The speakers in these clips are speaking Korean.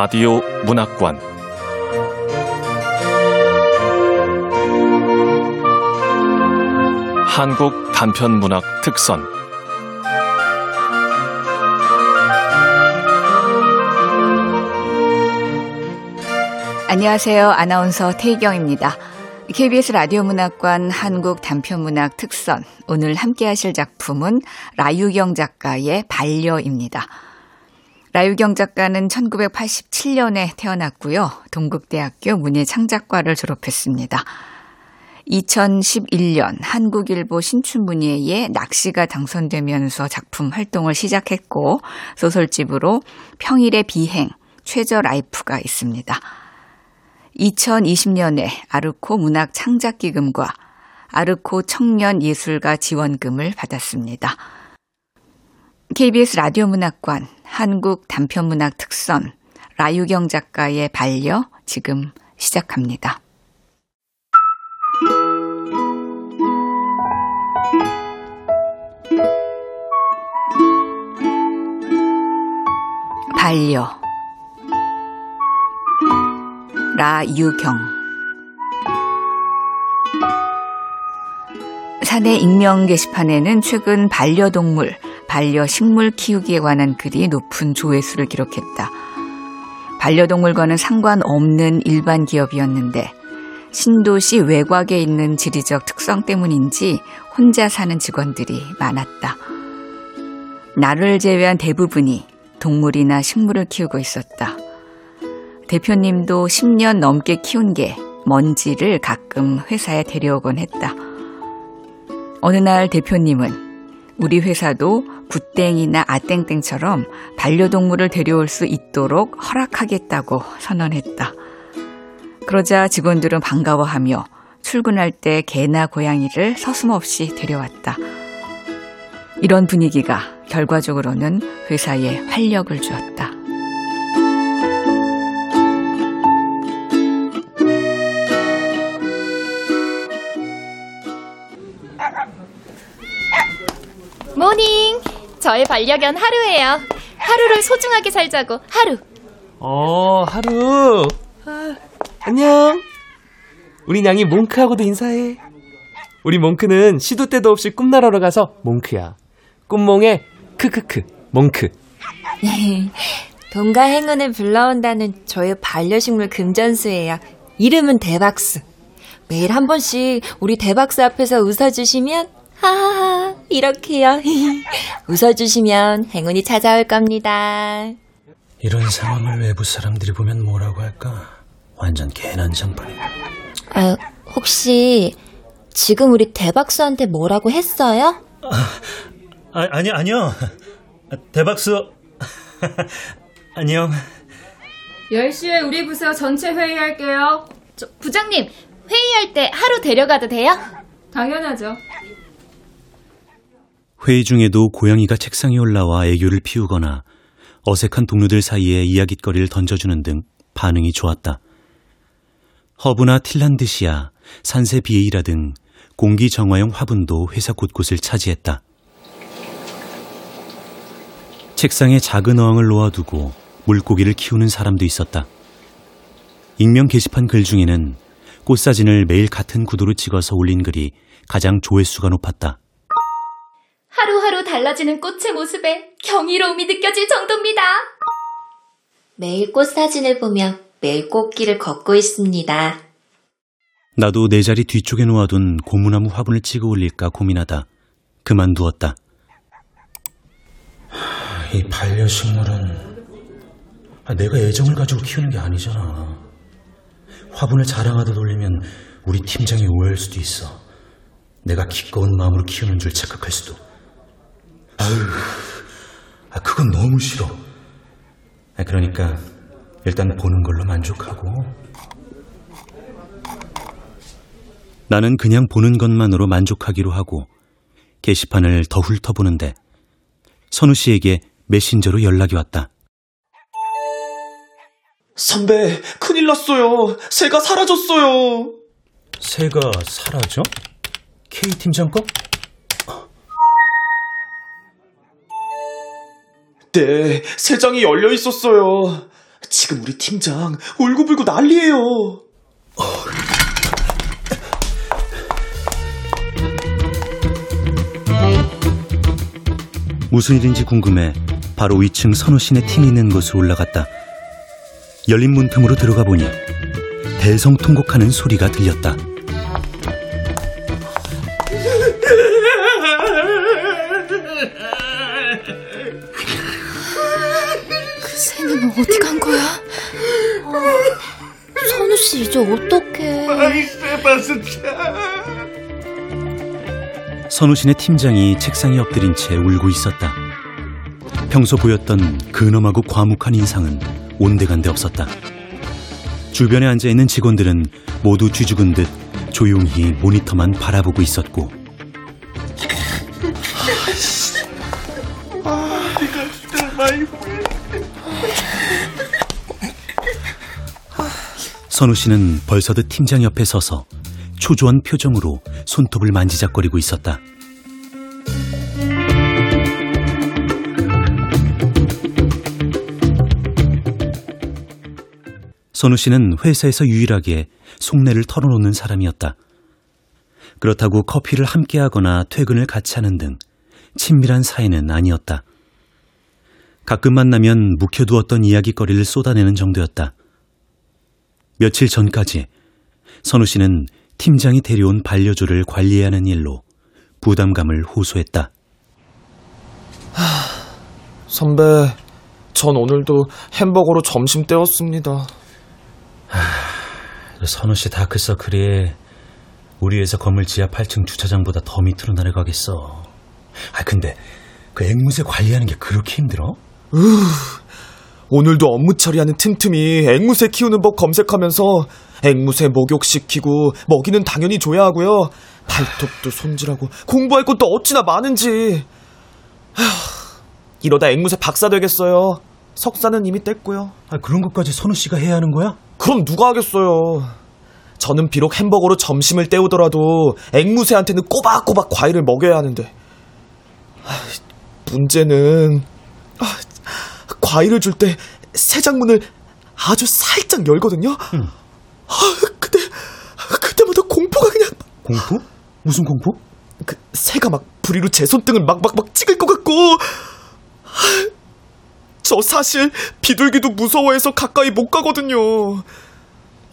라디오 문학관 한국 단편 문학 특선 안녕하세요. 아나운서 태희경입니다. KBS 라디오 문학관 한국 단편 문학 특선. 오늘 함께 하실 작품은 라유경 작가의 반려입니다. 라유경 작가는 1987년에 태어났고요. 동국대학교 문예창작과를 졸업했습니다. 2011년 한국일보 신춘문예에 낚시가 당선되면서 작품 활동을 시작했고 소설집으로 평일의 비행, 최저 라이프가 있습니다. 2020년에 아르코 문학 창작기금과 아르코 청년 예술가 지원금을 받았습니다. KBS 라디오 문학관 한국 단편문학 특선 라유경 작가의 반려 지금 시작합니다. 반려 라유경 사내 익명 게시판에는 최근 반려동물, 반려식물 키우기에 관한 글이 높은 조회수를 기록했다. 반려동물과는 상관없는 일반 기업이었는데 신도시 외곽에 있는 지리적 특성 때문인지 혼자 사는 직원들이 많았다. 나를 제외한 대부분이 동물이나 식물을 키우고 있었다. 대표님도 10년 넘게 키운 게 먼지를 가끔 회사에 데려오곤 했다. 어느 날 대표님은 우리 회사도 굿땡이나 아땡땡처럼 반려동물을 데려올 수 있도록 허락하겠다고 선언했다. 그러자 직원들은 반가워하며 출근할 때 개나 고양이를 서슴없이 데려왔다. 이런 분위기가 결과적으로는 회사에 활력을 주었다. Morning! 저의 반려견 하루예요. 하루를 소중하게 살자고, 하루. 어, 하루. 아, 안녕. 우리 냥이 몽크하고도 인사해. 우리 몽크는 시도 때도 없이 꿈나라로 가서 몽크야. 꿈몽에 크크크, 몽크. 돈과 행운을 불러온다는 저의 반려식물 금전수예요. 이름은 대박수. 매일 한 번씩 우리 대박수 앞에서 웃어주시면 하하하 이렇게요. 웃어주시면 행운이 찾아올 겁니다. 이런 상황을 외부 사람들이 보면 뭐라고 할까? 완전 개난 장판이야. 아, 혹시 지금 우리 대박수한테 뭐라고 했어요? 아, 아니, 아니요. 대박수. 안녕. 10시에 우리 부서 전체 회의할게요. 저, 부장님, 회의할 때 하루 데려가도 돼요? 당연하죠. 회의 중에도 고양이가 책상에 올라와 애교를 피우거나 어색한 동료들 사이에 이야깃거리를 던져주는 등 반응이 좋았다. 허브나 틸란드시아, 산세 비에이라 등 공기 정화용 화분도 회사 곳곳을 차지했다. 책상에 작은 어항을 놓아두고 물고기를 키우는 사람도 있었다. 익명 게시판 글 중에는 꽃사진을 매일 같은 구도로 찍어서 올린 글이 가장 조회수가 높았다. 하루하루 달라지는 꽃의 모습에 경이로움이 느껴질 정도입니다. 매일 꽃 사진을 보며 매일 꽃길을 걷고 있습니다. 나도 내 자리 뒤쪽에 놓아둔 고무나무 화분을 찍어 올릴까 고민하다 그만두었다. 이 반려식물은 아, 내가 애정을 가지고 키우는 게 아니잖아. 화분을 자랑하다 돌리면 우리 팀장이 오해할 수도 있어. 내가 기꺼운 마음으로 키우는 줄 착각할 수도. 아유, 아, 그건 너무 싫어. 아, 그러니까 일단 보는 걸로 만족하고. 나는 그냥 보는 것만으로 만족하기로 하고 게시판을 더 훑어보는데 선우 씨에게 메신저로 연락이 왔다. 선배, 큰일 났어요. 새가 사라졌어요. 새가 사라져? K 팀장 거? 네, 새 장이 열려 있었어요. 지금 우리 팀장 울고불고 난리예요. 무슨 일인지 궁금해 바로 위층 선우신의 팀이 있는 곳으로 올라갔다. 열린 문틈으로 들어가 보니 대성통곡하는 소리가 들렸다. 씨 이제 어떡해. 선우신의 팀장이 책상에 엎드린 채 울고 있었다. 평소 보였던 근엄하고 과묵한 인상은 온데간데 없었다. 주변에 앉아 있는 직원들은 모두 쥐죽은 듯 조용히 모니터만 바라보고 있었고 선우 씨는 벌써듯 팀장 옆에 서서 초조한 표정으로 손톱을 만지작거리고 있었다. 선우 씨는 회사에서 유일하게 속내를 털어놓는 사람이었다. 그렇다고 커피를 함께 하거나 퇴근을 같이 하는 등 친밀한 사이는 아니었다. 가끔 만나면 묵혀두었던 이야기거리를 쏟아내는 정도였다. 며칠 전까지 선우 씨는 팀장이 데려온 반려조를 관리해야 하는 일로 부담감을 호소했다. 선배, 전 오늘도 햄버거로 점심 때웠습니다. 선우 씨 다크서클이 우리 회사 건물 지하 8층 주차장보다 더 밑으로 내려가겠어. 아 근데 그 앵무새 관리하는 게 그렇게 힘들어? 오늘도 업무 처리하는 틈틈이 앵무새 키우는 법 검색하면서 앵무새 목욕시키고 먹이는 당연히 줘야 하고요. 발톱도 손질하고 공부할 것도 어찌나 많은지. 하, 이러다 앵무새 박사 되겠어요. 석사는 이미 뗐고요. 아 그런 것까지 선우 씨가 해야 하는 거야? 그럼 누가 하겠어요. 저는 비록 햄버거로 점심을 때우더라도 앵무새한테는 꼬박꼬박 과일을 먹여야 하는데. 아, 문제는 아, 과일을 줄때 세장문을 아주 살짝 열거든요. 아, 근데 그때마다 공포가 그냥 공포? 무슨 공포? 그 새가 막 부리로 제 손등을 막막막 찍을 것 같고 아, 저 사실 비둘기도 무서워해서 가까이 못 가거든요.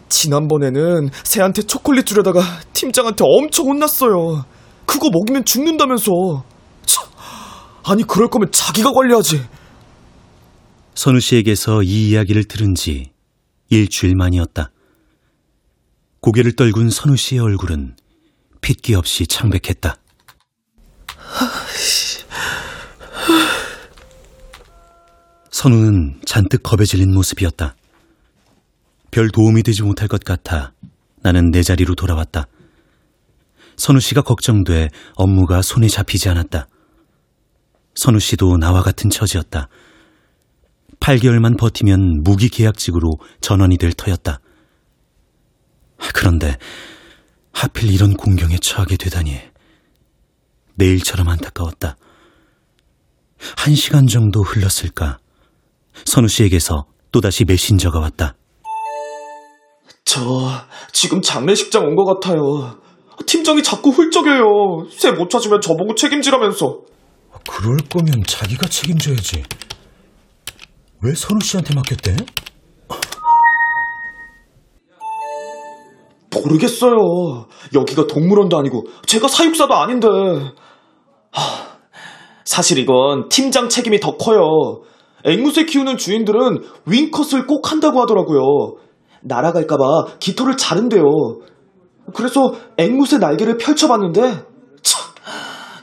지난번에는 새한테 초콜릿 주려다가 팀장한테 엄청 혼났어요. 그거 먹이면 죽는다면서. 참, 아니 그럴 거면 자기가 관리하지. 선우 씨에게서 이 이야기를 들은 지 일주일 만이었다. 고개를 떨군 선우 씨의 얼굴은 핏기 없이 창백했다. 선우는 잔뜩 겁에 질린 모습이었다. 별 도움이 되지 못할 것 같아 나는 내 자리로 돌아왔다. 선우 씨가 걱정돼 업무가 손에 잡히지 않았다. 선우 씨도 나와 같은 처지였다. 8개월만 버티면 무기 계약직으로 전원이 될 터였다. 그런데 하필 이런 공경에 처하게 되다니 내일처럼 안타까웠다. 한 시간 정도 흘렀을까? 선우 씨에게서 또다시 메신저가 왔다. 저 지금 장례식장 온 것 같아요. 팀장이 자꾸 훌쩍여요. 새 못 찾으면 저보고 책임지라면서. 그럴 거면 자기가 책임져야지. 왜 선우 씨한테 맡겼대? 모르겠어요. 여기가 동물원도 아니고 제가 사육사도 아닌데. 하, 사실 이건 팀장 책임이 더 커요. 앵무새 키우는 주인들은 윙컷을 꼭 한다고 하더라고요. 날아갈까봐 깃털을 자른대요. 그래서 앵무새 날개를 펼쳐봤는데 참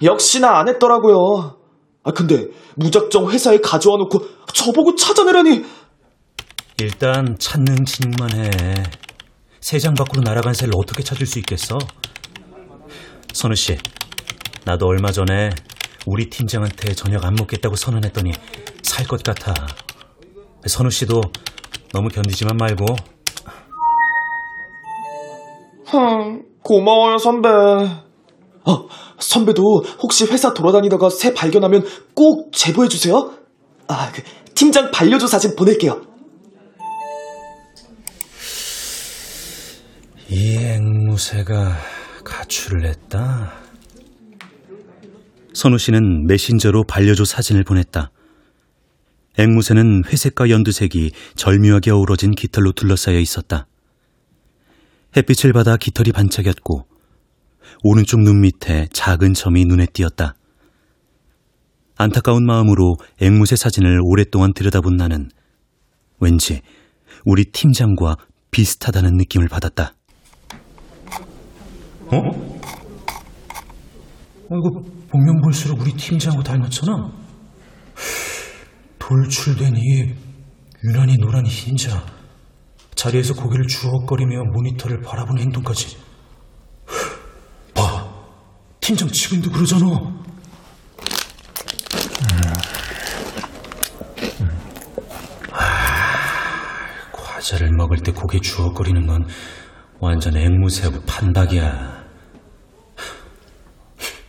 역시나 안 했더라고요. 아 근데 무작정 회사에 가져와 놓고 저보고 찾아내라니 일단 찾는 짓만 해. 세 장 밖으로 날아간 새를 어떻게 찾을 수 있겠어? 선우 씨, 나도 얼마 전에 우리 팀장한테 저녁 안 먹겠다고 선언했더니 살 것 같아. 선우 씨도 너무 견디지만 말고 흠, 고마워요, 선배. 어, 선배도 혹시 회사 돌아다니다가 새 발견하면 꼭 제보해주세요. 아, 그, 팀장 반려조 사진 보낼게요. 이 앵무새가 가출을 했다. 선우 씨는 메신저로 반려조 사진을 보냈다. 앵무새는 회색과 연두색이 절묘하게 어우러진 깃털로 둘러싸여 있었다. 햇빛을 받아 깃털이 반짝였고 오른쪽 눈 밑에 작은 점이 눈에 띄었다. 안타까운 마음으로 앵무새 사진을 오랫동안 들여다본 나는 왠지 우리 팀장과 비슷하다는 느낌을 받았다. 어? 어, 이거 보면 볼수록 우리 팀장하고 닮았잖아. 돌출된 이 유난히 노란 흰자. 자리에서 고개를 주걱거리며 모니터를 바라보는 행동까지. 봐, 팀장 지금도 그러잖아. 아, 과자를 먹을 때 고개 주걱거리는 건 완전 앵무새하고 판박이야.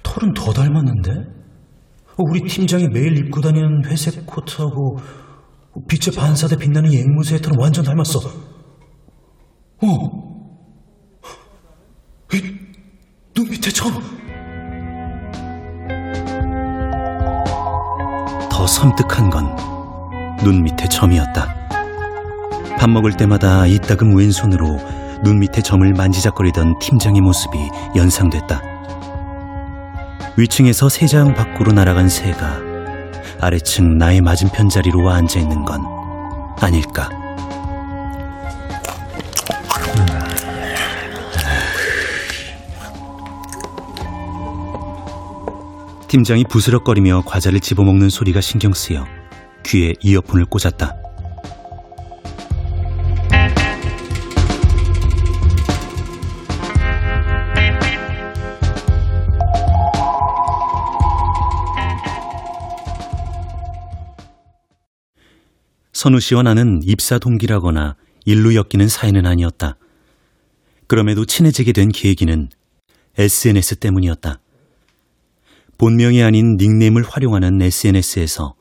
털은 더 닮았는데? 어, 우리 팀장이 매일 입고 다니는 회색 코트하고 빛에 반사돼 빛나는 이 앵무새의 털은 완전 닮았어. 어? 이, 눈 밑에 점. 더 섬뜩한 건 눈 밑에 점이었다. 밥 먹을 때마다 이따금 왼손으로 눈 밑에 점을 만지작거리던 팀장의 모습이 연상됐다. 위층에서 세장 밖으로 날아간 새가 아래층 나의 맞은편 자리로 와 앉아 있는 건 아닐까. 팀장이 부스럭거리며 과자를 집어먹는 소리가 신경 쓰여 귀에 이어폰을 꽂았다. 선우 씨와 나는 입사 동기라거나 일로 엮이는 사이는 아니었다. 그럼에도 친해지게 된 계기는 SNS 때문이었다. 본명이 아닌 닉네임을 활용하는 SNS에서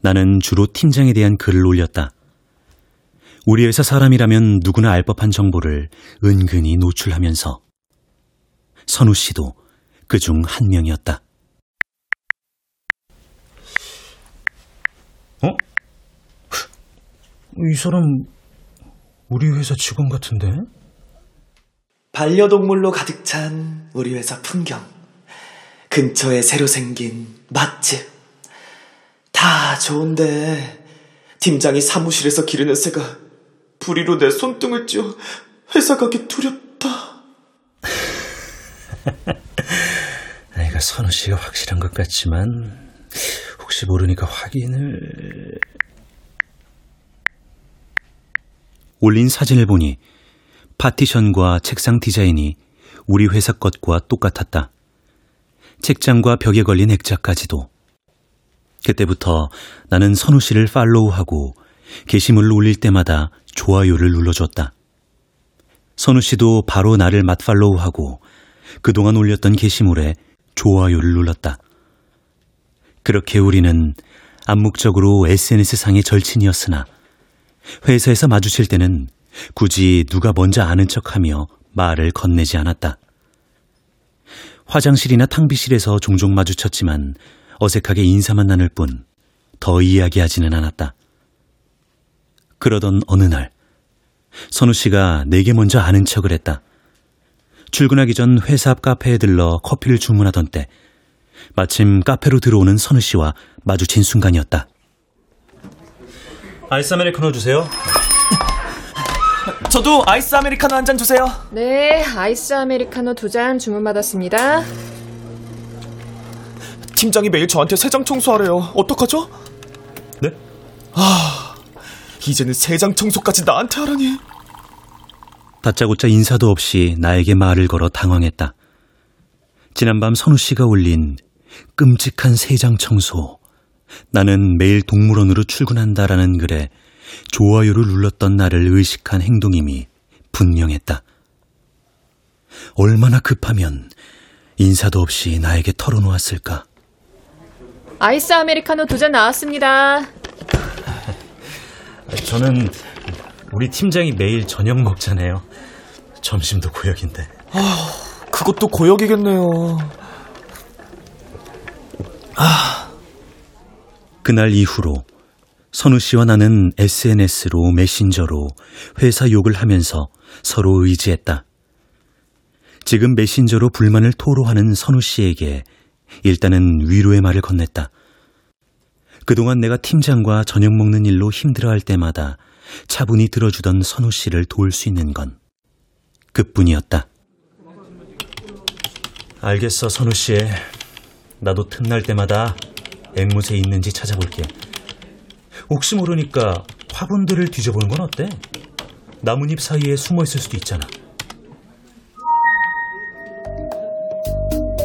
나는 주로 팀장에 대한 글을 올렸다. 우리 회사 사람이라면 누구나 알 법한 정보를 은근히 노출하면서 선우 씨도 그 중 한 명이었다. 어? 이 사람 우리 회사 직원 같은데? 반려동물로 가득 찬 우리 회사 풍경. 근처에 새로 생긴 맛집. 다 좋은데 팀장이 사무실에서 기르는 새가 부리로 내 손등을 쥐어 회사 가기 두렵다. 내가 선우 씨가 확실한 것 같지만 혹시 모르니까 확인을 올린 사진을 보니 파티션과 책상 디자인이 우리 회사 것과 똑같았다. 책장과 벽에 걸린 액자까지도. 그때부터 나는 선우 씨를 팔로우하고 게시물을 올릴 때마다 좋아요를 눌러줬다. 선우 씨도 바로 나를 맛팔로우하고 그동안 올렸던 게시물에 좋아요를 눌렀다. 그렇게 우리는 암묵적으로 SNS상의 절친이었으나 회사에서 마주칠 때는 굳이 누가 먼저 아는 척하며 말을 건네지 않았다. 화장실이나 탕비실에서 종종 마주쳤지만 어색하게 인사만 나눌 뿐 더 이야기하지는 않았다. 그러던 어느 날 선우 씨가 내게 먼저 아는 척을 했다. 출근하기 전 회사 앞 카페에 들러 커피를 주문하던 때 마침 카페로 들어오는 선우 씨와 마주친 순간이었다. 아이스 아메리카노 주세요. 저도 아이스 아메리카노 한 잔 주세요. 네, 아이스 아메리카노 두 잔 주문받았습니다. 팀장이 매일 저한테 새장 청소하래요. 어떡하죠? 네? 아, 이제는 새장 청소까지 나한테 하라니. 다짜고짜 인사도 없이 나에게 말을 걸어 당황했다. 지난밤 선우 씨가 올린 끔찍한 세장 청소. 나는 매일 동물원으로 출근한다라는 글에 좋아요를 눌렀던 나를 의식한 행동임이 분명했다. 얼마나 급하면 인사도 없이 나에게 털어놓았을까? 아이스 아메리카노 두 잔 나왔습니다. 저는 우리 팀장이 매일 저녁 먹잖아요. 점심도 고역인데. 그것도 고역이겠네요. 그날 이후로 선우 씨와 나는 SNS로 메신저로 회사 욕을 하면서 서로 의지했다. 지금 메신저로 불만을 토로하는 선우 씨에게 일단은 위로의 말을 건넸다. 그동안 내가 팀장과 저녁 먹는 일로 힘들어할 때마다 차분히 들어주던 선우 씨를 도울 수 있는 건 그뿐이었다. 알겠어, 선우 씨. 나도 틈날 때마다 앵무새 있는지 찾아볼게. 혹시 모르니까 화분들을 뒤져보는 건 어때? 나뭇잎 사이에 숨어 있을 수도 있잖아.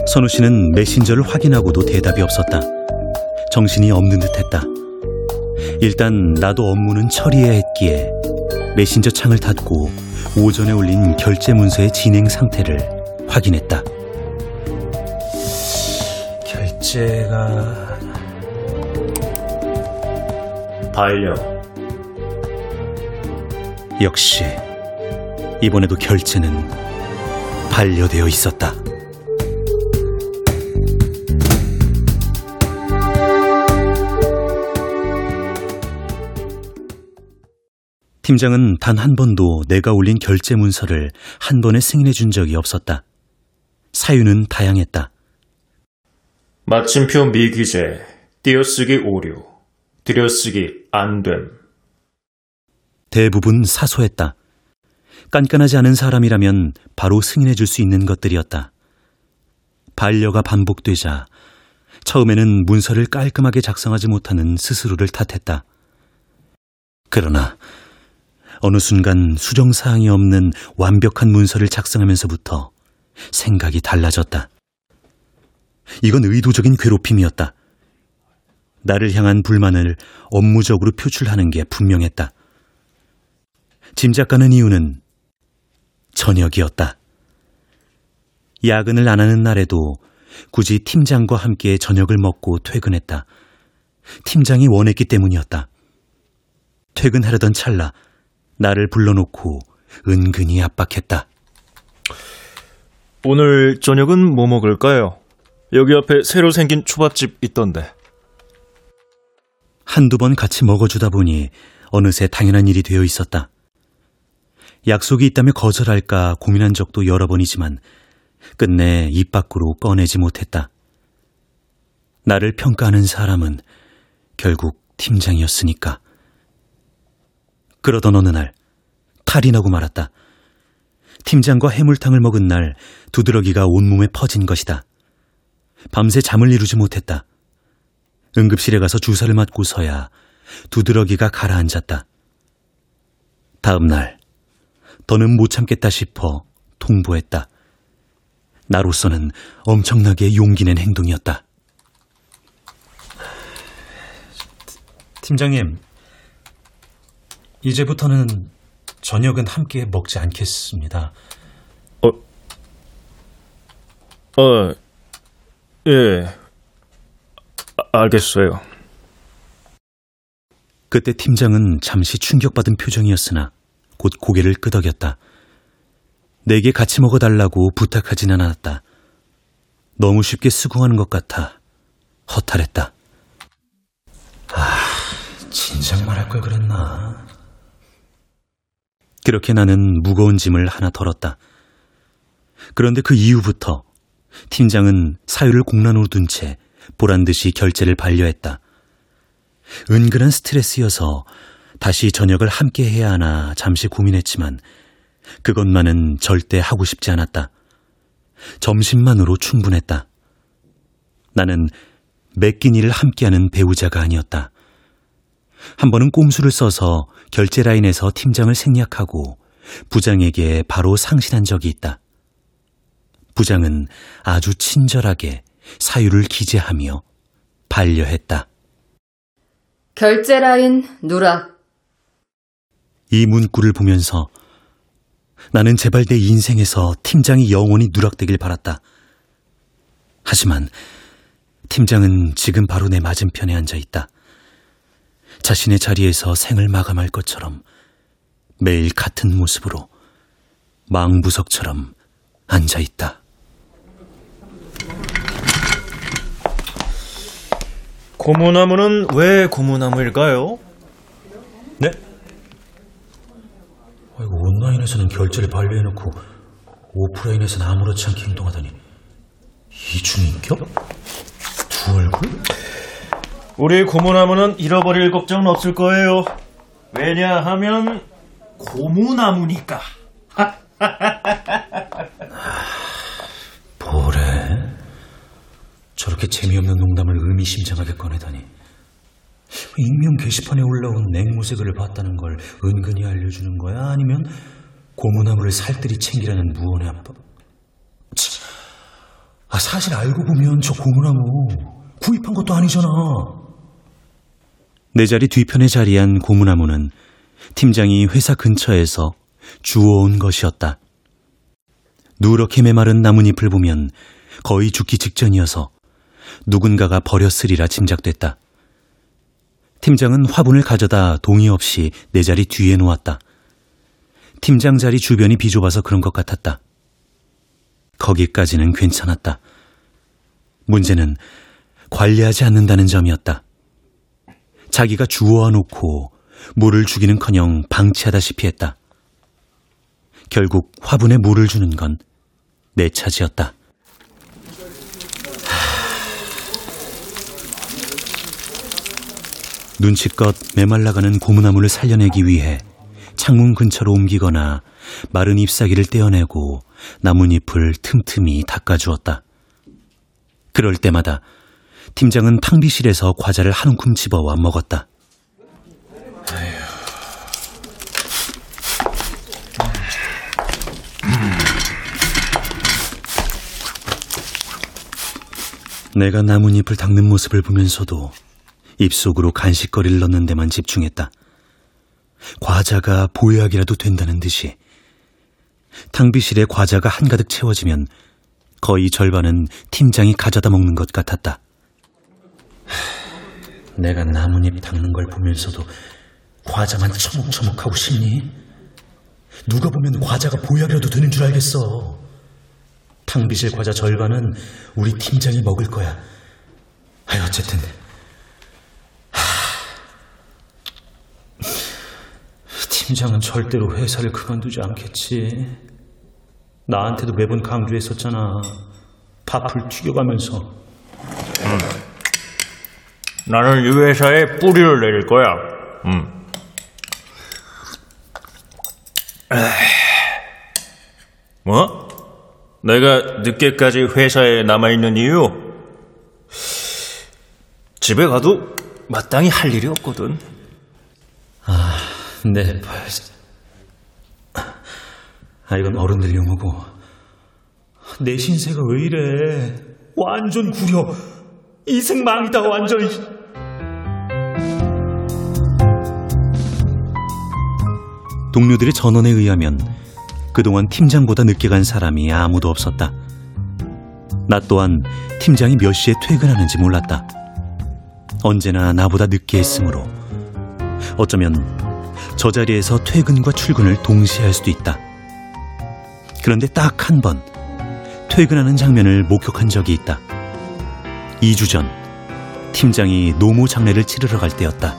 선우 씨는 메신저를 확인하고도 대답이 없었다. 정신이 없는 듯 했다. 일단 나도 업무는 처리해야 했기에 메신저 창을 닫고 오전에 올린 결제 문서의 진행 상태를 확인했다. 결제가 반려. 역시 이번에도 결제는 반려되어 있었다. 팀장은 단 한 번도 내가 올린 결제 문서를 한 번에 승인해 준 적이 없었다. 사유는 다양했다. 마침표 미기재, 띄어쓰기 오류, 들여쓰기 안됨. 대부분 사소했다. 깐깐하지 않은 사람이라면 바로 승인해 줄 수 있는 것들이었다. 반려가 반복되자 처음에는 문서를 깔끔하게 작성하지 못하는 스스로를 탓했다. 그러나 어느 순간 수정사항이 없는 완벽한 문서를 작성하면서부터 생각이 달라졌다. 이건 의도적인 괴롭힘이었다. 나를 향한 불만을 업무적으로 표출하는 게 분명했다. 짐작 가는 이유는 저녁이었다. 야근을 안 하는 날에도 굳이 팀장과 함께 저녁을 먹고 퇴근했다. 팀장이 원했기 때문이었다. 퇴근하려던 찰나 나를 불러놓고 은근히 압박했다. 오늘 저녁은 뭐 먹을까요? 여기 앞에 새로 생긴 초밥집 있던데. 한두 번 같이 먹어주다 보니 어느새 당연한 일이 되어 있었다. 약속이 있다며 거절할까 고민한 적도 여러 번이지만 끝내 입 밖으로 꺼내지 못했다. 나를 평가하는 사람은 결국 팀장이었으니까. 그러던 어느 날 탈이 나고 말았다. 팀장과 해물탕을 먹은 날 두드러기가 온몸에 퍼진 것이다. 밤새 잠을 이루지 못했다. 응급실에 가서 주사를 맞고서야 두드러기가 가라앉았다. 다음 날 더는 못 참겠다 싶어 통보했다. 나로서는 엄청나게 용기 낸 행동이었다. 팀장님, 이제부터는 저녁은 함께 먹지 않겠습니다. 어, 예. 아, 알겠어요. 그때 팀장은 잠시 충격받은 표정이었으나 곧 고개를 끄덕였다. 내게 같이 먹어달라고 부탁하진 않았다. 너무 쉽게 수긍하는 것 같아 허탈했다. 아, 진작 말할 걸 그랬나. 그렇게 나는 무거운 짐을 하나 덜었다. 그런데 그 이후부터 팀장은 사유를 공란으로 둔 채 보란 듯이 결제를 반려했다. 은근한 스트레스여서 다시 저녁을 함께 해야 하나 잠시 고민했지만 그것만은 절대 하고 싶지 않았다. 점심만으로 충분했다. 나는 맡긴 일을 함께하는 배우자가 아니었다. 한 번은 꼼수를 써서 결제 라인에서 팀장을 생략하고 부장에게 바로 상신한 적이 있다. 부장은 아주 친절하게 사유를 기재하며 반려했다. 결제 라인 누락. 이 문구를 보면서 나는 제발 내 인생에서 팀장이 영원히 누락되길 바랐다. 하지만 팀장은 지금 바로 내 맞은편에 앉아 있다. 자신의 자리에서 생을 마감할 것처럼 매일 같은 모습으로 망부석처럼 앉아 있다. 고무나무는 왜 고무나무일까요? 네? 아이고, 온라인에서는 결제를 반려해놓고 오프라인에서는 아무렇지 않게 행동하다니 이중인격? 두 얼굴? 우리 고무나무는 잃어버릴 걱정은 없을 거예요. 왜냐하면 고무나무니까. 뭐래? 저렇게 재미없는 농담을 의미심장하게 꺼내다니. 익명 게시판에 올라온 앵무새 글을 봤다는 걸 은근히 알려주는 거야? 아니면 고무나무를 살뜰히 챙기라는 무언의 압박? 치, 아, 사실 알고 보면 저 고무나무 구입한 것도 아니잖아. 내 자리 뒤편에 자리한 고무나무는 팀장이 회사 근처에서 주워온 것이었다. 누렇게 메마른 나뭇잎을 보면 거의 죽기 직전이어서 누군가가 버렸으리라 짐작됐다. 팀장은 화분을 가져다 동의 없이 내 자리 뒤에 놓았다. 팀장 자리 주변이 비좁아서 그런 것 같았다. 거기까지는 괜찮았다. 문제는 관리하지 않는다는 점이었다. 자기가 주워와 놓고 물을 주기는 커녕 방치하다시피 했다. 결국 화분에 물을 주는 건 내 차지였다. 눈치껏 메말라가는 고무나무를 살려내기 위해 창문 근처로 옮기거나 마른 잎사귀를 떼어내고 나뭇잎을 틈틈이 닦아주었다. 그럴 때마다 팀장은 탕비실에서 과자를 한 움큼 집어와 먹었다. 내가 나뭇잎을 닦는 모습을 보면서도 입속으로 간식거리를 넣는 데만 집중했다. 과자가 보약이라도 된다는 듯이 탕비실에 과자가 한가득 채워지면 거의 절반은 팀장이 가져다 먹는 것 같았다. 내가 나뭇잎 닦는 걸 보면서도 과자만 처먹처먹하고 싶니? 누가 보면 과자가 보약이라도 되는 줄 알겠어. 탕비실 과자 절반은 우리 팀장이 먹을 거야. 아이 어쨌든 팀장은 절대로 회사를 그만두지 않겠지. 나한테도 매번 강조했었잖아. 밥을 튀겨가면서. 음. 나는 이 회사에 뿌리를 내릴 거야. 음. 뭐? 내가 늦게까지 회사에 남아있는 이유? 집에 가도 마땅히 할 일이 없거든. 아, 네, 벌 아, 이건 어른들 용어고. 내 신세가 왜 이래? 완전 구려. 이승 망이다, 완전. 동료들의 전원에 의하면 그동안 팀장보다 늦게 간 사람이 아무도 없었다. 나 또한 팀장이 몇 시에 퇴근하는지 몰랐다. 언제나 나보다 늦게 했으므로 어쩌면 저 자리에서 퇴근과 출근을 동시에 할 수도 있다. 그런데 딱 한 번 퇴근하는 장면을 목격한 적이 있다. 2주 전 팀장이 노무 장례를 치르러 갈 때였다.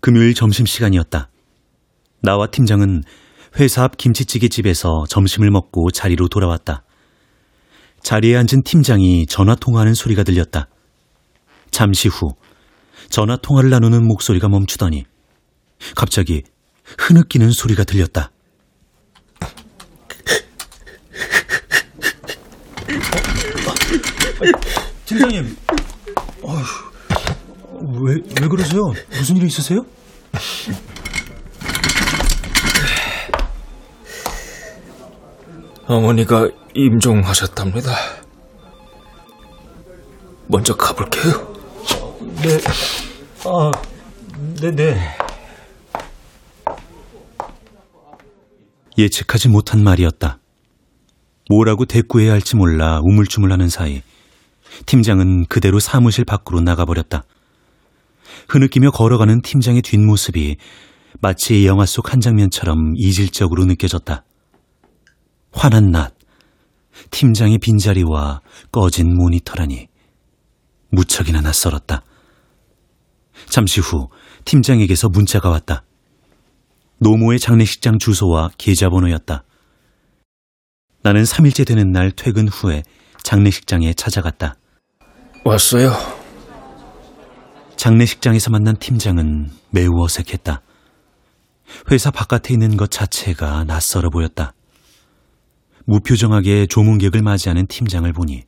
금요일 점심시간이었다. 나와 팀장은 회사 앞 김치찌개 집에서 점심을 먹고 자리로 돌아왔다. 자리에 앉은 팀장이 전화 통화하는 소리가 들렸다. 잠시 후 전화 통화를 나누는 목소리가 멈추더니 갑자기 흐느끼는 소리가 들렸다. 팀장님, 어휴, 왜, 왜 그러세요? 무슨 일 있으세요? 어머니가 임종하셨답니다. 먼저 가볼게요. 네, 아, 네네. 예측하지 못한 말이었다. 뭐라고 대꾸해야 할지 몰라 우물쭈물하는 사이 팀장은 그대로 사무실 밖으로 나가버렸다. 흐느끼며 걸어가는 팀장의 뒷모습이 마치 영화 속 한 장면처럼 이질적으로 느껴졌다. 환한 낮, 팀장의 빈자리와 꺼진 모니터라니 무척이나 낯설었다. 잠시 후 팀장에게서 문자가 왔다. 노모의 장례식장 주소와 계좌번호였다. 나는 3일째 되는 날 퇴근 후에 장례식장에 찾아갔다. 왔어요. 장례식장에서 만난 팀장은 매우 어색했다. 회사 바깥에 있는 것 자체가 낯설어 보였다. 무표정하게 조문객을 맞이하는 팀장을 보니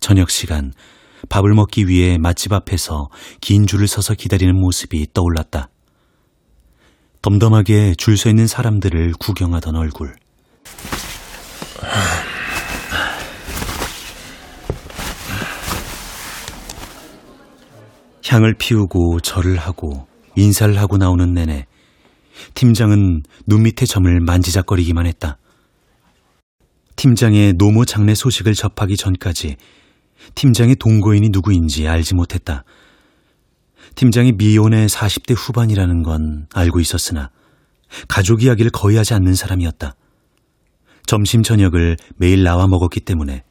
저녁 시간 밥을 먹기 위해 맛집 앞에서 긴 줄을 서서 기다리는 모습이 떠올랐다. 덤덤하게 줄 서 있는 사람들을 구경하던 얼굴. 향을 피우고 절을 하고 인사를 하고 나오는 내내 팀장은 눈 밑에 점을 만지작거리기만 했다. 팀장의 노모 장례 소식을 접하기 전까지 팀장의 동거인이 누구인지 알지 못했다. 팀장이 미혼의 40대 후반이라는 건 알고 있었으나 가족 이야기를 거의 하지 않는 사람이었다. 점심 저녁을 매일 나와 먹었기 때문에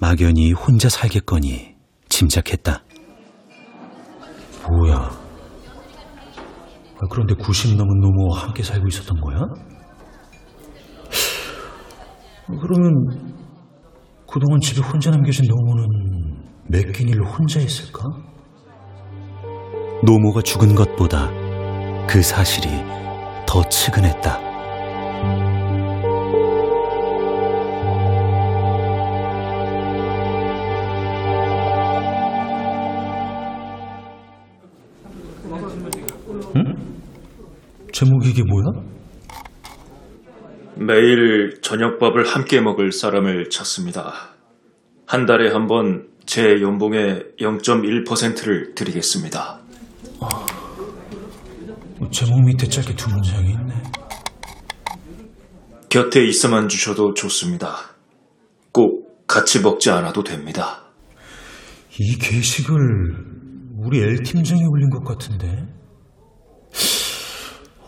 막연히 혼자 살겠거니 짐작했다. 뭐야? 아, 그런데 90 넘은 노모와 함께 살고 있었던 거야? 그러면 그동안 집에 혼자 남겨진 노모는 몇 끼니를 혼자 했을까? 노모가 죽은 것보다 그 사실이 더 측은했다. 제목이 이게 뭐야? 매일 저녁밥을 함께 먹을 사람을 찾습니다. 한 달에 한 번 제 연봉의 0.1%를 드리겠습니다. 제목 밑에 짧게 두 문장이 있네. 곁에 있어만 주셔도 좋습니다. 꼭 같이 먹지 않아도 됩니다. 이 게시글 우리 L 팀장이 올린 것 같은데.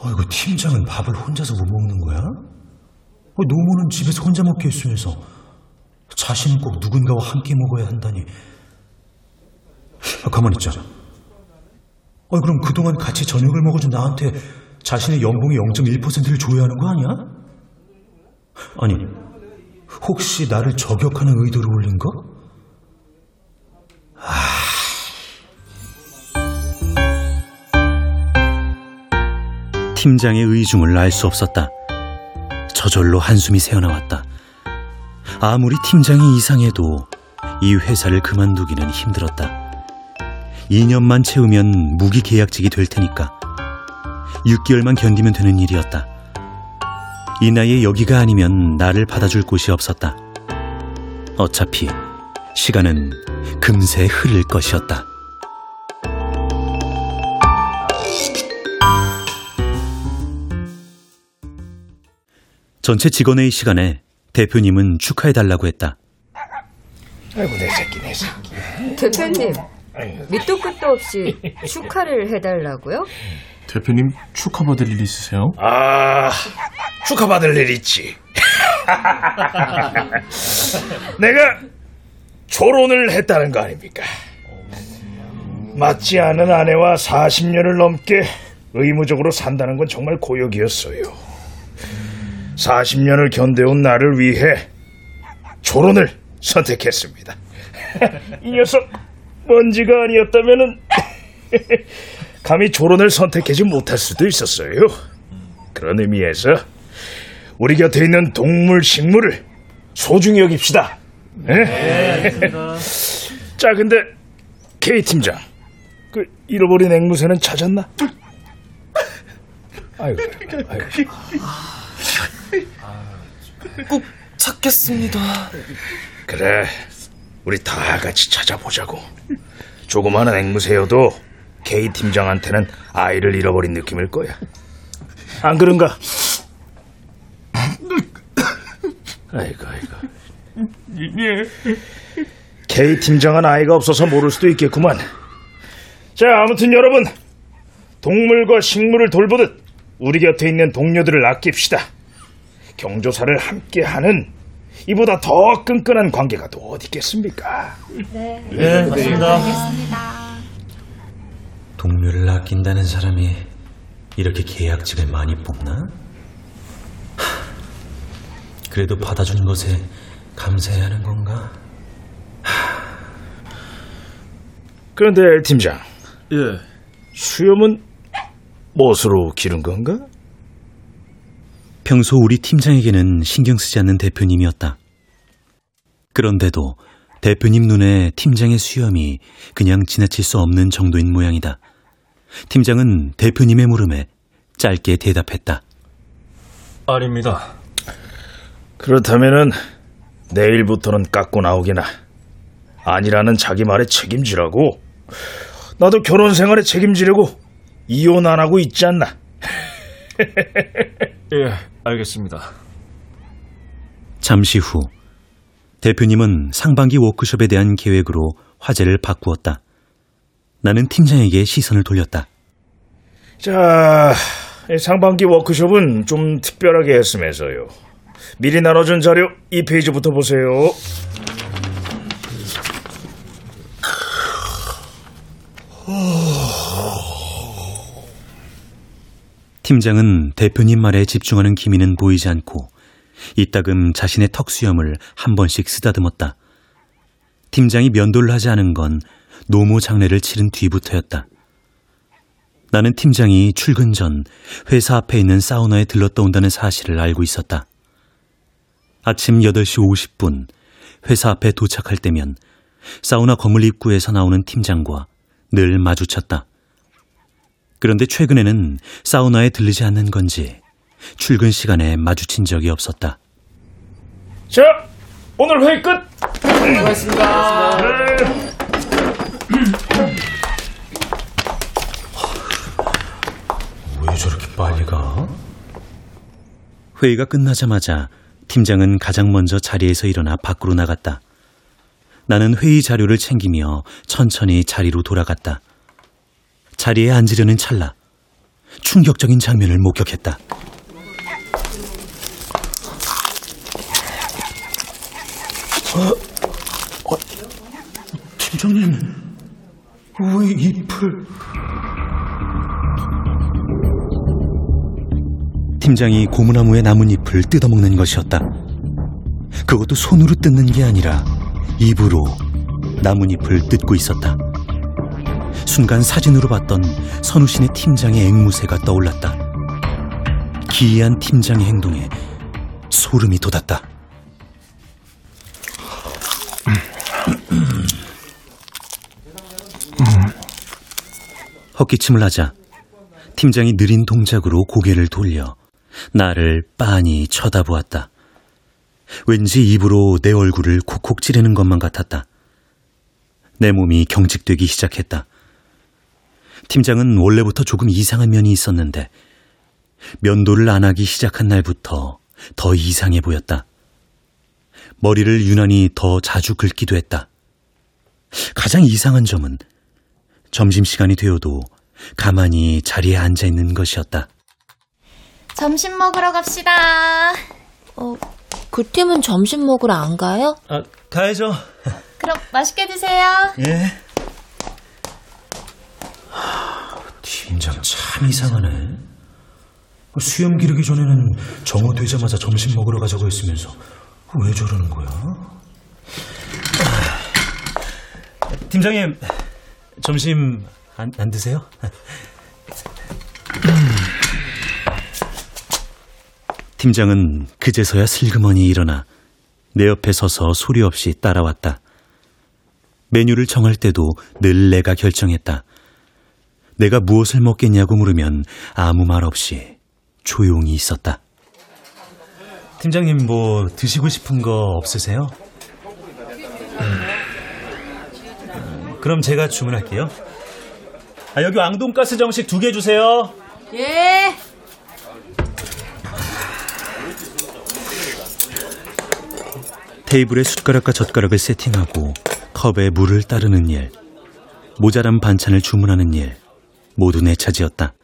어, 이거 팀장은 밥을 혼자서 못 먹는 거야? 어, 노모는 집에서 혼자 먹기 했으면서 자신은 꼭 누군가와 함께 먹어야 한다니. 아, 가만히 있자. 어, 그럼 그동안 같이 저녁을 먹어준 나한테 자신의 연봉의 0.1%를 줘야 하는 거 아니야? 아니, 혹시 나를 저격하는 의도로 올린 거? 팀장의 의중을 알 수 없었다. 저절로 한숨이 새어나왔다. 아무리 팀장이 이상해도 이 회사를 그만두기는 힘들었다. 2년만 채우면 무기 계약직이 될 테니까 6개월만 견디면 되는 일이었다. 이 나이에 여기가 아니면 나를 받아줄 곳이 없었다. 어차피 시간은 금세 흐를 것이었다. 전체 직원회의 시간에 대표님은 축하해달라고 했다. 아이고 내 새끼 내 새끼. 대표님, 밑도 끝도 없이 축하를 해달라고요? 대표님 축하받을 일 있으세요? 아 축하받을 일 있지. 내가 결혼을 했다는 거 아닙니까? 맞지 않은 아내와 40년을 넘게 의무적으로 산다는 건 정말 고역이었어요. 40년을 견뎌온 나를 위해 결혼을 선택했습니다. 이 녀석 먼지가 아니었다면은 감히 결혼을 선택하지 못할 수도 있었어요. 그런 의미에서 우리 곁에 있는 동물, 식물을 소중히 여깁시다. 네? 자, 근데 K 팀장, 그 잃어버린 앵무새는 찾았나? 아이고, 아이고. 꼭 찾겠습니다. 그래, 우리 다 같이 찾아보자고. 조그마한 앵무새여도 K 팀장한테는 아이를 잃어버린 느낌일 거야. 안 그런가? 아이고, 아이고. K 팀장은 아이가 없어서 모를 수도 있겠구만. 자, 아무튼 여러분, 동물과 식물을 돌보듯 우리 곁에 있는 동료들을 아낍시다. 경조사를 함께 하는 이보다 더 끈끈한 관계가 또 어디 있겠습니까? 네, 맞습니다. 동료를 아낀다는 사람이 이렇게 계약직을 많이 뽑나? 하, 그래도 받아준 것에 감사해야 하는 건가? 그런데 팀장, 예. 수염은 못으로 기른 건가? 평소 우리 팀장에게는 신경 쓰지 않는 대표님이었다. 그런데도 대표님 눈에 팀장의 수염이 그냥 지나칠 수 없는 정도인 모양이다. 팀장은 대표님의 물음에 짧게 대답했다. 아닙니다. 그렇다면은 내일부터는 깎고 나오기나 아니라는 자기 말에 책임지라고 나도 결혼 생활에 책임지려고 이혼 안 하고 있지 않나 예, 알겠습니다. 잠시 후 대표님은 상반기 워크숍에 대한 계획으로 화제를 바꾸었다. 나는 팀장에게 시선을 돌렸다. 자 이 상반기 워크숍은 좀 특별하게 했으면서요 미리 나눠준 자료 이 페이지부터 보세요 팀장은 대표님 말에 집중하는 기미는 보이지 않고 이따금 자신의 턱 수염을 한 번씩 쓰다듬었다. 팀장이 면도를 하지 않은 건 노무 장례를 치른 뒤부터였다. 나는 팀장이 출근 전 회사 앞에 있는 사우나에 들렀다 온다는 사실을 알고 있었다. 아침 8시 50분 회사 앞에 도착할 때면 사우나 건물 입구에서 나오는 팀장과 늘 마주쳤다. 그런데 최근에는 사우나에 들르지 않는 건지 출근 시간에 마주친 적이 없었다. 자 오늘 회의 끝 수고하셨습니다. 네. 왜 저렇게 빨리 가? 회의가 끝나자마자 팀장은 가장 먼저 자리에서 일어나 밖으로 나갔다. 나는 회의 자료를 챙기며 천천히 자리로 돌아갔다. 자리에 앉으려는 찰나 충격적인 장면을 목격했다. 팀장님, 왜 잎을... 팀장이 고무나무의 나뭇잎을 뜯어먹는 것이었다. 그것도 손으로 뜯는 게 아니라 입으로 나뭇잎을 뜯고 있었다. 순간 사진으로 봤던 선우신의 팀장의 앵무새가 떠올랐다. 기이한 팀장의 행동에 소름이 돋았다. 헛기침을 하자 팀장이 느린 동작으로 고개를 돌려 나를 빤히 쳐다보았다. 왠지 입으로 내 얼굴을 콕콕 찌르는 것만 같았다. 내 몸이 경직되기 시작했다. 팀장은 원래부터 조금 이상한 면이 있었는데 면도를 안 하기 시작한 날부터 더 이상해 보였다. 머리를 유난히 더 자주 긁기도 했다. 가장 이상한 점은 점심시간이 되어도 가만히 자리에 앉아 있는 것이었다. 점심 먹으러 갑시다. 어, 그 팀은 점심 먹으러 안 가요? 아, 가야죠. 그럼 맛있게 드세요. 예. 팀장 참 이상하네. 수염 기르기 전에는 정오 되자마자 점심 먹으러 가자고 했으면서 왜 저러는 거야? 팀장님, 점심 안, 안 드세요? 팀장은 그제서야 슬그머니 일어나 내 옆에 서서 소리 없이 따라왔다. 메뉴를 정할 때도 늘 내가 결정했다. 내가 무엇을 먹겠냐고 물으면 아무 말 없이 조용히 있었다. 팀장님 뭐 드시고 싶은 거 없으세요? 음. 그럼 제가 주문할게요. 아, 여기 왕돈가스 정식 두 개 주세요. 예. 테이블에 숟가락과 젓가락을 세팅하고 컵에 물을 따르는 일. 모자란 반찬을 주문하는 일 모두 내 차지였다.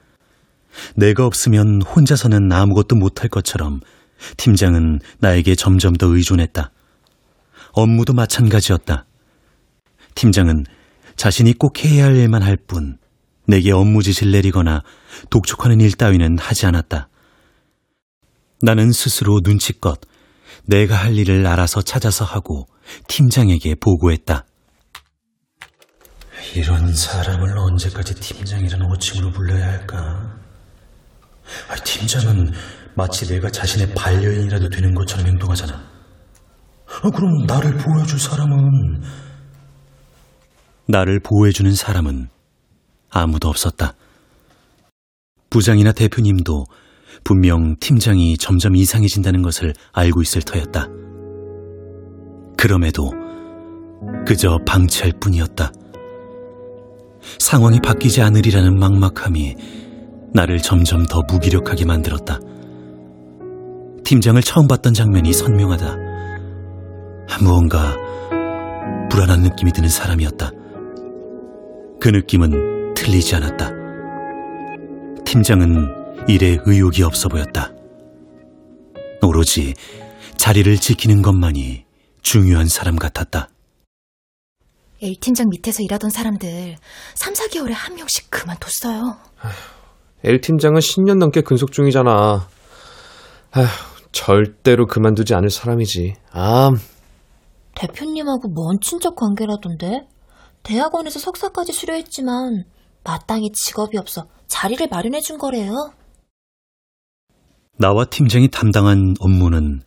내가 없으면 혼자서는 아무것도 못할 것처럼 팀장은 나에게 점점 더 의존했다. 업무도 마찬가지였다. 팀장은 자신이 꼭 해야 할 일만 할 뿐 내게 업무 지시를 내리거나 독촉하는 일 따위는 하지 않았다. 나는 스스로 눈치껏 내가 할 일을 알아서 찾아서 하고 팀장에게 보고했다. 이런 사람을 언제까지 팀장이라는 호칭으로 불러야 할까? 아, 팀장은 마치 내가 자신의 반려인이라도 되는 것처럼 행동하잖아. 아, 그럼 나를 보호해줄 사람은 나를 보호해주는 사람은 아무도 없었다. 부장이나 대표님도 분명 팀장이 점점 이상해진다는 것을 알고 있을 터였다. 그럼에도 그저 방치할 뿐이었다. 상황이 바뀌지 않으리라는 막막함이 나를 점점 더 무기력하게 만들었다. 팀장을 처음 봤던 장면이 선명하다. 무언가 불안한 느낌이 드는 사람이었다. 그 느낌은 틀리지 않았다. 팀장은 일에 의욕이 없어 보였다. 오로지 자리를 지키는 것만이 중요한 사람 같았다. L 팀장 밑에서 일하던 사람들 3, 4개월에 한 명씩 그만뒀어요. L 팀장은 10년 넘게 근속 중이잖아. 아휴, 절대로 그만두지 않을 사람이지. 아, 대표님하고 먼 친척 관계라던데? 대학원에서 석사까지 수료했지만 마땅히 직업이 없어 자리를 마련해 준 거래요. 나와 팀장이 담당한 업무는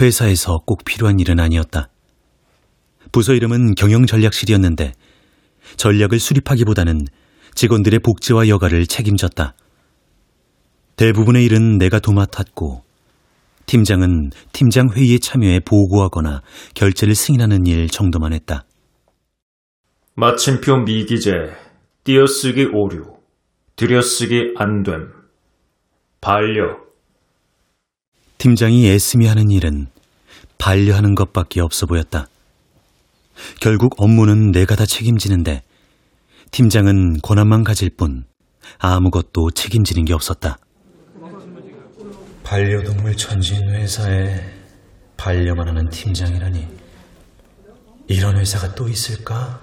회사에서 꼭 필요한 일은 아니었다. 부서 이름은 경영전략실이었는데 전략을 수립하기보다는 직원들의 복지와 여가를 책임졌다. 대부분의 일은 내가 도맡았고 팀장은 팀장 회의에 참여해 보고하거나 결제를 승인하는 일 정도만 했다. 마침표 미기재, 띄어쓰기 오류, 들여쓰기 안됨, 반려. 팀장이 애쓰미 하는 일은 반려하는 것밖에 없어 보였다. 결국 업무는 내가 다 책임지는데 팀장은 권한만 가질 뿐 아무것도 책임지는 게 없었다. 반려동물 천지인 회사에 반려만 하는 팀장이라니. 이런 회사가 또 있을까?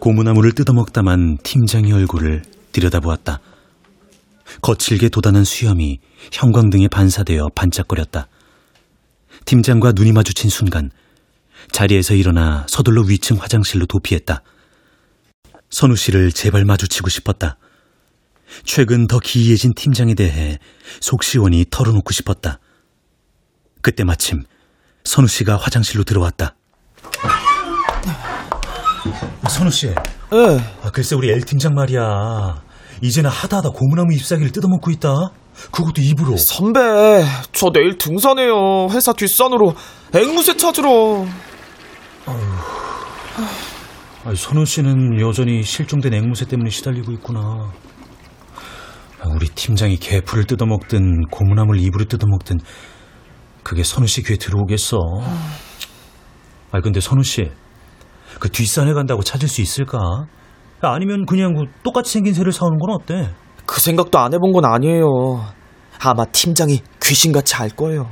고무나무를 뜯어먹다만 팀장의 얼굴을 들여다보았다. 거칠게 돋아난 수염이 형광등에 반사되어 반짝거렸다. 팀장과 눈이 마주친 순간 자리에서 일어나 서둘러 위층 화장실로 도피했다. 선우 씨를 제발 마주치고 싶었다. 최근 더 기이해진 팀장에 대해 속 시원히 털어놓고 싶었다. 그때 마침 선우 씨가 화장실로 들어왔다. 선우 씨. 예. 아, 글쎄 우리 엘 팀장 말이야. 이제는 하다하다 고무나무 잎사귀를 뜯어먹고 있다. 그것도 입으로. 선배, 저 내일 등산해요. 회사 뒷산으로 앵무새 찾으러. 아니, 선우 씨는 여전히 실종된 앵무새 때문에 시달리고 있구나. 아, 우리 팀장이 개풀을 뜯어먹든 고무나무를 입으로 뜯어먹든 그게 선우 씨 귀에 들어오겠어. 아 근데 선우 씨, 그 뒷산에 간다고 찾을 수 있을까? 아니면 그냥 그 똑같이 생긴 새를 사오는 건 어때? 그 생각도 안 해본 건 아니에요. 아마 팀장이 귀신같이 알 거예요.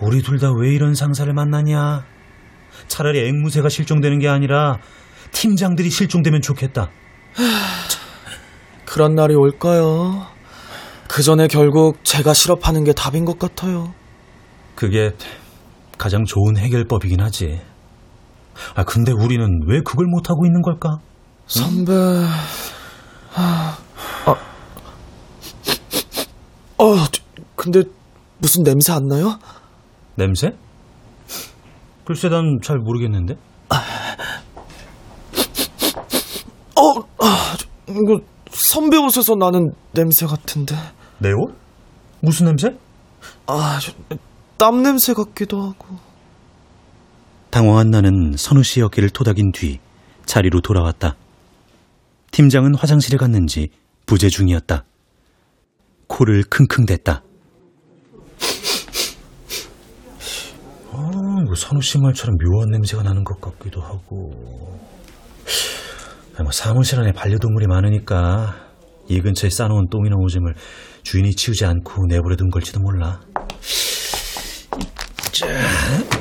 우리 둘 다 왜 이런 상사를 만나냐? 차라리 앵무새가 실종되는 게 아니라 팀장들이 실종되면 좋겠다. 그런 날이 올까요? 그 전에 결국 제가 실업하는 게 답인 것 같아요. 그게 가장 좋은 해결법이긴 하지. 아, 근데 우리는 왜 그걸 못하고 있는 걸까? 선배, 아, 아, 어, 근데 무슨 냄새 안 나요? 냄새? 글쎄, 난 잘 모르겠는데. 어, 아, 이거 선배 옷에서 나는 냄새 같은데. 내 옷? 무슨 냄새? 아, 땀 냄새 같기도 하고. 당황한 나는 선우 씨의 어깨를 토닥인 뒤 자리로 돌아왔다. 팀장은 화장실에 갔는지 부재 중이었다. 코를 킁킁댔다. 어, 뭐 선우 씨 말처럼 묘한 냄새가 나는 것 같기도 하고. 아, 뭐 사무실 안에 반려동물이 많으니까 이 근처에 싸놓은 똥이나 오줌을 주인이 치우지 않고 내버려둔 걸지도 몰라. 자.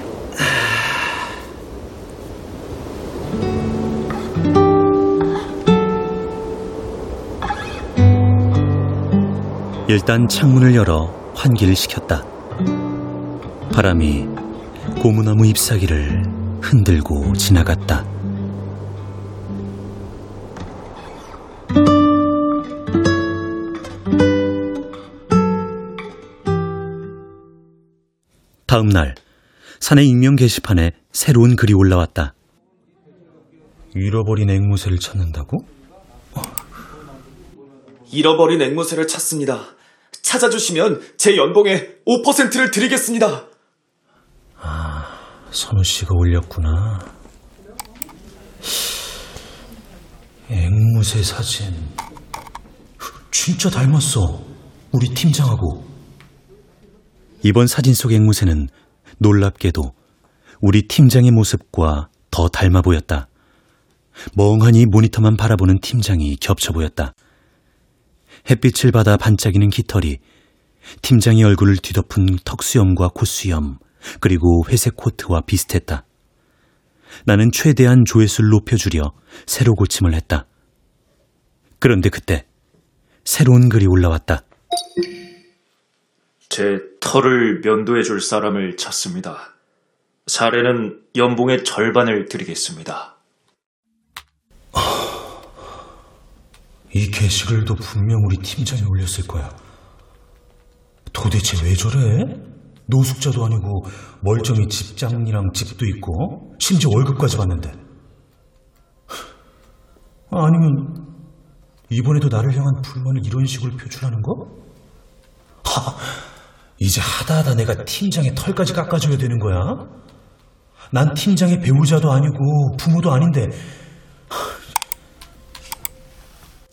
일단 창문을 열어 환기를 시켰다. 바람이 고무나무 잎사귀를 흔들고 지나갔다. 다음 날 산의 익명 게시판에 새로운 글이 올라왔다. 잃어버린 앵무새를 찾는다고? 잃어버린 앵무새를 찾습니다. 찾아주시면 제 연봉의 5%를 드리겠습니다. 아, 선우 씨가 올렸구나. 앵무새 사진. 진짜 닮았어. 우리 팀장하고. 이번 사진 속 앵무새는 놀랍게도 우리 팀장의 모습과 더 닮아 보였다. 멍하니 모니터만 바라보는 팀장이 겹쳐 보였다. 햇빛을 받아 반짝이는 깃털이 팀장의 얼굴을 뒤덮은 턱수염과 콧수염, 그리고 회색 코트와 비슷했다. 나는 최대한 조회수를 높여주려 새로 고침을 했다. 그런데 그때 새로운 글이 올라왔다. 제 털을 면도해 줄 사람을 찾습니다. 사례는 연봉의 절반을 드리겠습니다. 이 게시글도 분명 우리 팀장이 올렸을 거야. 도대체 왜 저래? 노숙자도 아니고 멀쩡히 집장이랑 집도 있고 심지어 월급까지 받는데. 아니면 이번에도 나를 향한 불만을 이런 식으로 표출하는 거? 하, 이제 하다 하다 내가 팀장의 털까지 깎아줘야 되는 거야? 난 팀장의 배우자도 아니고 부모도 아닌데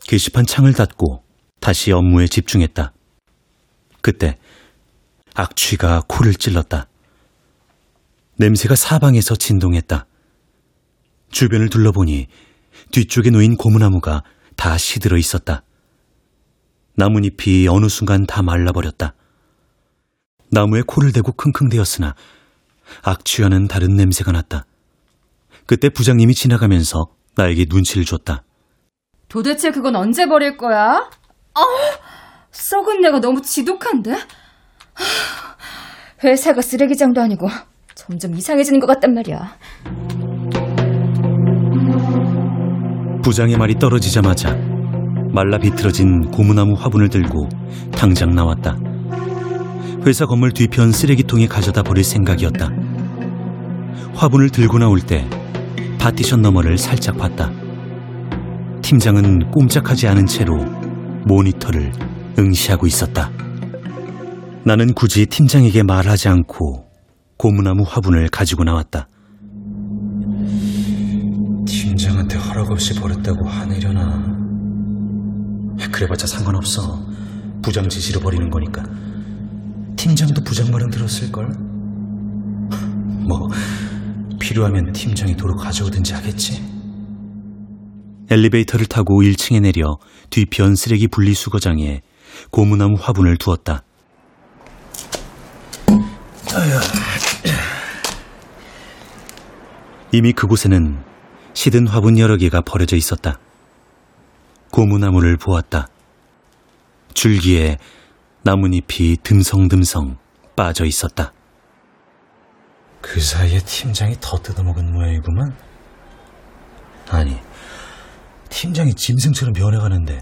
게시판 창을 닫고 다시 업무에 집중했다. 그때 악취가 코를 찔렀다. 냄새가 사방에서 진동했다. 주변을 둘러보니 뒤쪽에 놓인 고무나무가 다 시들어 있었다. 나뭇잎이 어느 순간 다 말라버렸다. 나무에 코를 대고 킁킁대었으나 악취와는 다른 냄새가 났다. 그때 부장님이 지나가면서 나에게 눈치를 줬다. 도대체 그건 언제 버릴 거야? 아, 썩은 내가 너무 지독한데? 하, 회사가 쓰레기장도 아니고 점점 이상해지는 것 같단 말이야. 부장의 말이 떨어지자마자 말라 비틀어진 고무나무 화분을 들고 당장 나왔다. 회사 건물 뒤편 쓰레기통에 가져다 버릴 생각이었다. 화분을 들고 나올 때 파티션 너머를 살짝 봤다. 팀장은 꼼짝하지 않은 채로 모니터를 응시하고 있었다. 나는 굳이 팀장에게 말하지 않고 고무나무 화분을 가지고 나왔다. 팀장한테 허락 없이 버렸다고 화내려나. 그래봤자 상관없어. 부장 지시로 버리는 거니까. 팀장도 부장 말은 들었을걸? 뭐, 필요하면 팀장이 도로 가져오든지 하겠지. 엘리베이터를 타고 1층에 내려 뒤편 쓰레기 분리수거장에 고무나무 화분을 두었다. 이미 그곳에는 시든 화분 여러 개가 버려져 있었다. 고무나무를 보았다. 줄기에 나뭇잎이 듬성듬성 빠져 있었다. 그 사이에 팀장이 더 뜯어먹은 모양이구만. 아니, 팀장이 짐승처럼 변해가는데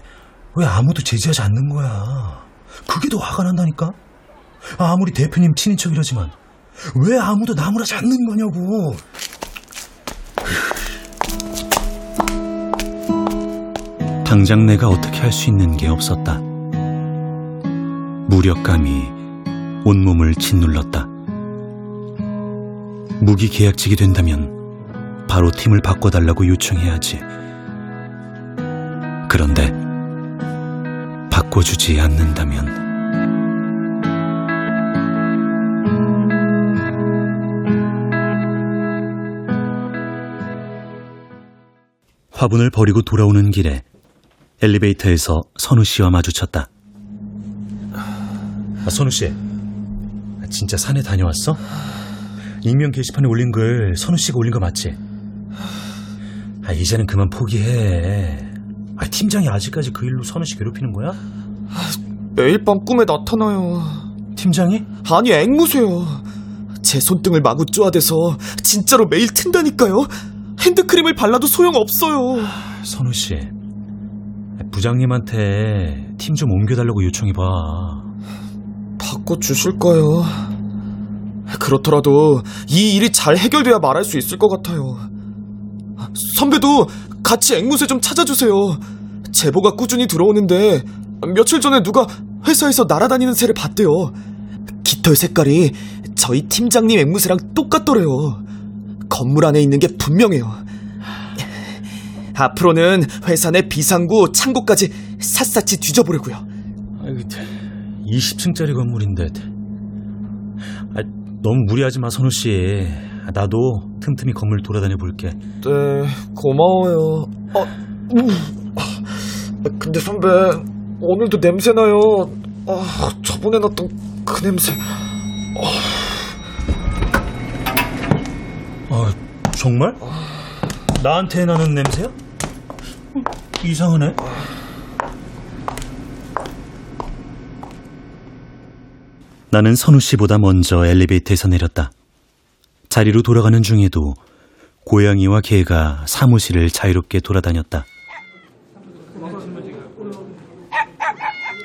왜 아무도 제지하지 않는 거야? 그게 더 화가 난다니까? 아무리 대표님 친인척이라지만 왜 아무도 나무라지 않는 거냐고. 당장 내가 어떻게 할 수 있는 게 없었다. 무력감이 온몸을 짓눌렀다. 무기 계약직이 된다면 바로 팀을 바꿔달라고 요청해야지. 그런데 바꿔주지 않는다면 화분을 버리고 돌아오는 길에 엘리베이터에서 선우 씨와 마주쳤다. 아, 선우 씨, 아, 진짜 산에 다녀왔어? 익명 게시판에 올린 글 선우 씨가 올린 거 맞지? 아, 이제는 그만 포기해. 아, 팀장이 아직까지 그 일로 선우 씨 괴롭히는 거야? 매일 밤 꿈에 나타나요. 팀장이? 아니, 앵무새요. 제 손등을 마구 쪼아대서 진짜로 매일 튼다니까요. 핸드크림을 발라도 소용없어요. 선우 씨, 부장님한테 팀 좀 옮겨달라고 요청해봐. 바꿔주실까요? 그렇더라도 이 일이 잘 해결돼야 말할 수 있을 것 같아요. 선배도 같이 앵무새 좀 찾아주세요. 제보가 꾸준히 들어오는데 며칠 전에 누가 회사에서 날아다니는 새를 봤대요. 깃털 색깔이 저희 팀장님 앵무새랑 똑같더래요. 건물 안에 있는 게 분명해요. 앞으로는 회사 내 비상구, 창고까지 샅샅이 뒤져보려고요. 아이고, 20층짜리 건물인데. 아, 너무 무리하지 마, 선우 씨. 나도 틈틈이 건물 돌아다녀 볼게. 네, 고마워요. 아, 음. 아, 근데 선배, 오늘도 냄새나요. 아, 저번에 났던 그 냄새. 아, 정말? 나한테 나는 냄새야? 이상하네. 나는 선우 씨보다 먼저 엘리베이터에서 내렸다. 자리로 돌아가는 중에도 고양이와 개가 사무실을 자유롭게 돌아다녔다.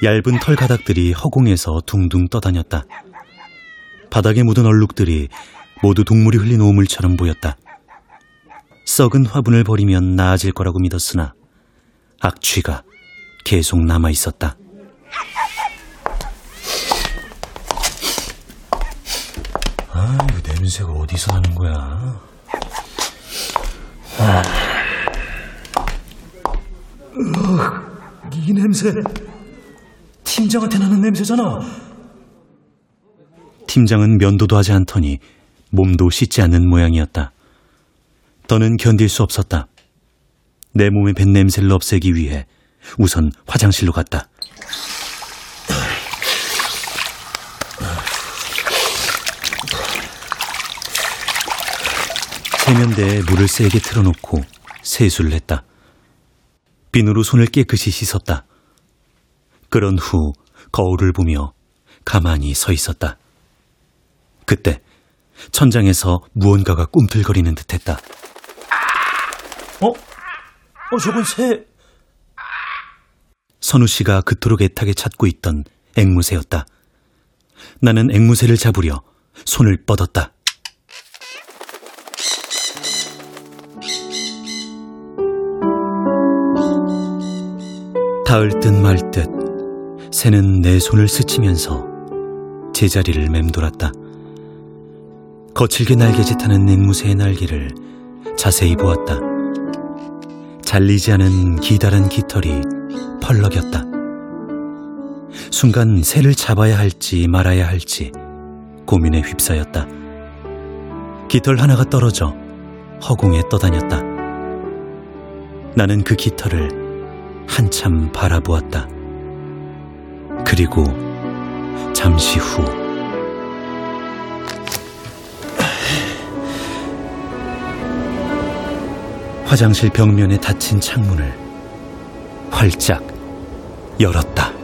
얇은 털 가닥들이 허공에서 둥둥 떠다녔다. 바닥에 묻은 얼룩들이 모두 동물이 흘린 오물처럼 보였다. 썩은 화분을 버리면 나아질 거라고 믿었으나 악취가 계속 남아 있었다. 아, 이거 냄새가 어디서 나는 거야? 아. 으, 이 냄새. 팀장한테 나는 냄새잖아. 팀장은 면도도 하지 않더니 몸도 씻지 않는 모양이었다. 더는 견딜 수 없었다. 내 몸의 뱉 냄새를 없애기 위해 우선 화장실로 갔다. 세면대에 물을 세게 틀어놓고 세수를 했다. 비누로 손을 깨끗이 씻었다. 그런 후 거울을 보며 가만히 서 있었다. 그때 천장에서 무언가가 꿈틀거리는 듯했다. 어? 어, 저건 새. 선우 씨가 그토록 애타게 찾고 있던 앵무새였다. 나는 앵무새를 잡으려 손을 뻗었다. 닿을 듯말듯 새는 내 손을 스치면서 제자리를 맴돌았다. 거칠게 날개짓하는 앵무새의 날개를 자세히 보았다. 잘리지 않은 기다란 깃털이 펄럭였다. 순간 새를 잡아야 할지 말아야 할지 고민에 휩싸였다. 깃털 하나가 떨어져 허공에 떠다녔다. 나는 그 깃털을 한참 바라보았다. 그리고 잠시 후 화장실 벽면에 닫힌 창문을 활짝 열었다.